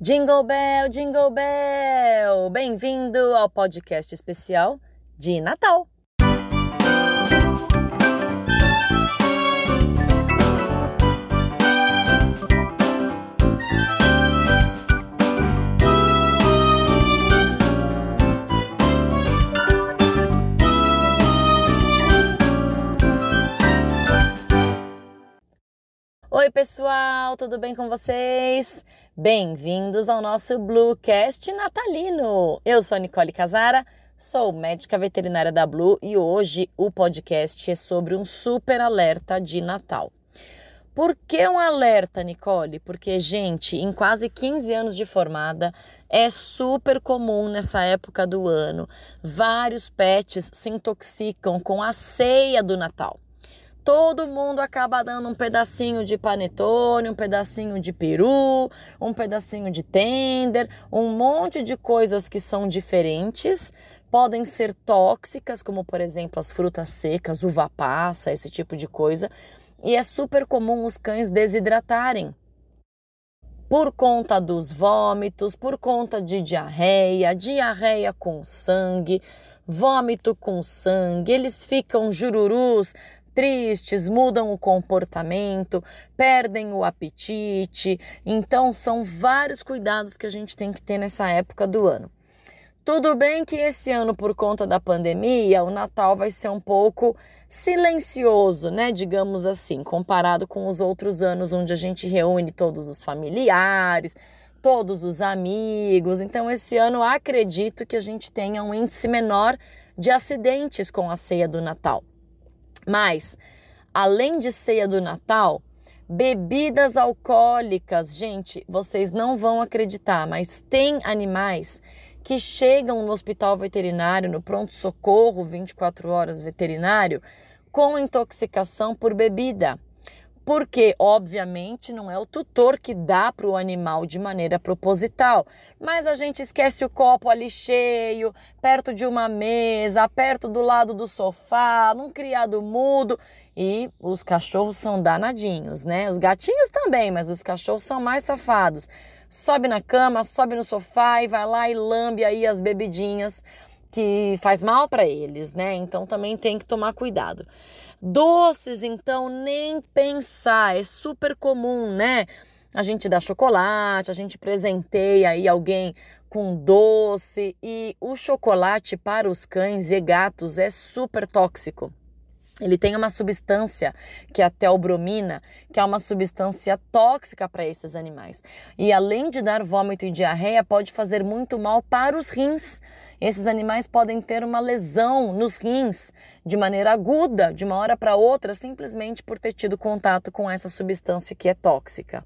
Jingle Bell, Jingle Bell! Bem-vindo ao podcast especial de Natal. Oi, pessoal, tudo bem com vocês? Bem-vindos ao nosso Bluecast natalino. Eu sou a Nicole Casara, sou médica veterinária da Blue e hoje o podcast é sobre um super alerta de Natal. Por que um alerta, Nicole? Porque, gente, em quase 15 anos de formada, é super comum nessa época do ano. Vários pets se intoxicam com a ceia do Natal todo mundo acaba dando um pedacinho de panetone, um pedacinho de peru, um pedacinho de tender, um monte de coisas que são diferentes. Podem ser tóxicas, como por exemplo as frutas secas, uva passa, esse tipo de coisa. E é super comum os cães desidratarem por conta dos vômitos, por conta de diarreia, diarreia com sangue, vômito com sangue, eles ficam jururus tristes, mudam o comportamento, perdem o apetite. Então, são vários cuidados que a gente tem que ter nessa época do ano. Tudo bem que esse ano, por conta da pandemia, o Natal vai ser um pouco silencioso, né? Digamos assim, comparado com os outros anos onde a gente reúne todos os familiares, todos os amigos. Então, esse ano acredito que a gente tenha um índice menor de acidentes com a ceia do Natal. Mas, além de ceia do Natal, bebidas alcoólicas, gente, vocês não vão acreditar, mas tem animais que chegam no hospital veterinário, no pronto-socorro 24 horas veterinário, com intoxicação por bebida porque, obviamente, não é o tutor que dá para o animal de maneira proposital, mas a gente esquece o copo ali cheio, perto de uma mesa, perto do lado do sofá, num criado mudo. E os cachorros são danadinhos, né? Os gatinhos também, mas os cachorros são mais safados. Sobe na cama, sobe no sofá e vai lá e lambe aí as bebidinhas que faz mal para eles, né? Então também tem que tomar cuidado. Doces, então, nem pensar, é super comum, né? A gente dá chocolate, a gente presenteia aí alguém com doce e o chocolate para os cães e gatos é super tóxico. Ele tem uma substância que é a teobromina, que é uma substância tóxica para esses animais. E além de dar vômito e diarreia, pode fazer muito mal para os rins. Esses animais podem ter uma lesão nos rins de maneira aguda, de uma hora para outra, simplesmente por ter tido contato com essa substância que é tóxica.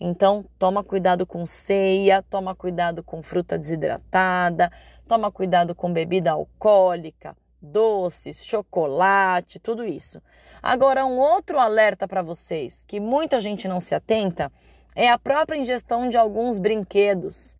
Então, toma cuidado com ceia, toma cuidado com fruta desidratada, toma cuidado com bebida alcoólica doces, chocolate, tudo isso. Agora, um outro alerta para vocês que muita gente não se atenta é a própria ingestão de alguns brinquedos.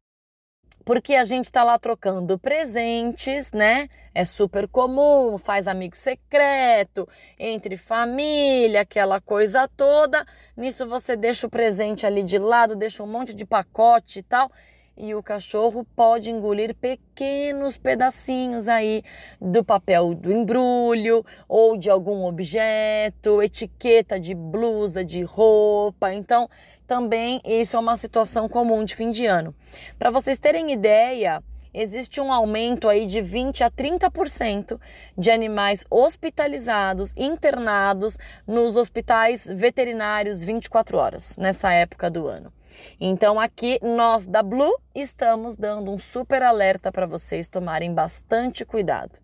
Porque a gente está lá trocando presentes, né? É super comum, faz amigo secreto, entre família, aquela coisa toda. Nisso você deixa o presente ali de lado, deixa um monte de pacote e tal e o cachorro pode engolir pequenos pedacinhos aí do papel do embrulho ou de algum objeto, etiqueta de blusa, de roupa. Então, também isso é uma situação comum de fim de ano. Para vocês terem ideia, existe um aumento aí de 20 a 30% de animais hospitalizados, internados nos hospitais veterinários 24 horas nessa época do ano. Então aqui nós da Blue estamos dando um super alerta para vocês tomarem bastante cuidado.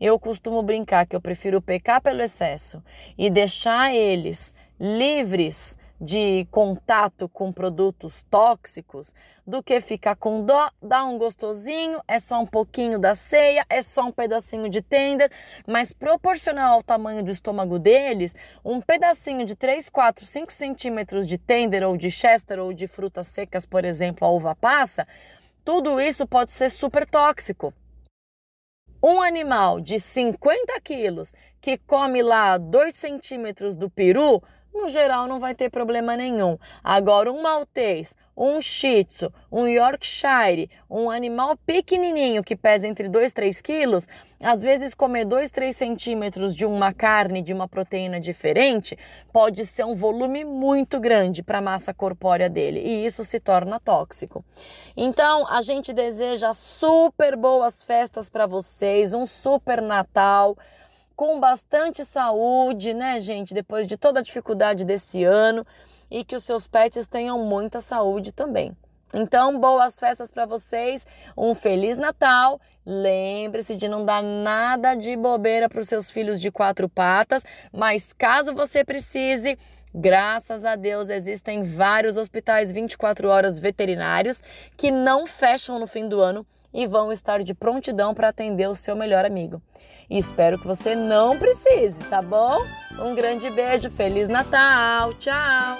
Eu costumo brincar que eu prefiro pecar pelo excesso e deixar eles livres de contato com produtos tóxicos do que ficar com dó, dar um gostosinho, é só um pouquinho da ceia, é só um pedacinho de tender, mas proporcional ao tamanho do estômago deles, um pedacinho de 3, 4, 5 centímetros de tender ou de chester ou de frutas secas, por exemplo, a uva passa, tudo isso pode ser super tóxico. Um animal de 50 quilos que come lá 2 centímetros do peru no geral não vai ter problema nenhum. Agora, um maltês, um Shih Tzu, um Yorkshire, um animal pequenininho que pesa entre 2 e 3 quilos, às vezes comer 2, 3 centímetros de uma carne, de uma proteína diferente, pode ser um volume muito grande para a massa corpórea dele e isso se torna tóxico. Então, a gente deseja super boas festas para vocês, um super Natal com bastante saúde, né, gente, depois de toda a dificuldade desse ano e que os seus pets tenham muita saúde também. Então, boas festas para vocês, um feliz Natal. Lembre-se de não dar nada de bobeira para os seus filhos de quatro patas, mas caso você precise, graças a Deus existem vários hospitais 24 horas veterinários que não fecham no fim do ano e vão estar de prontidão para atender o seu melhor amigo. E espero que você não precise, tá bom? Um grande beijo, feliz Natal, tchau.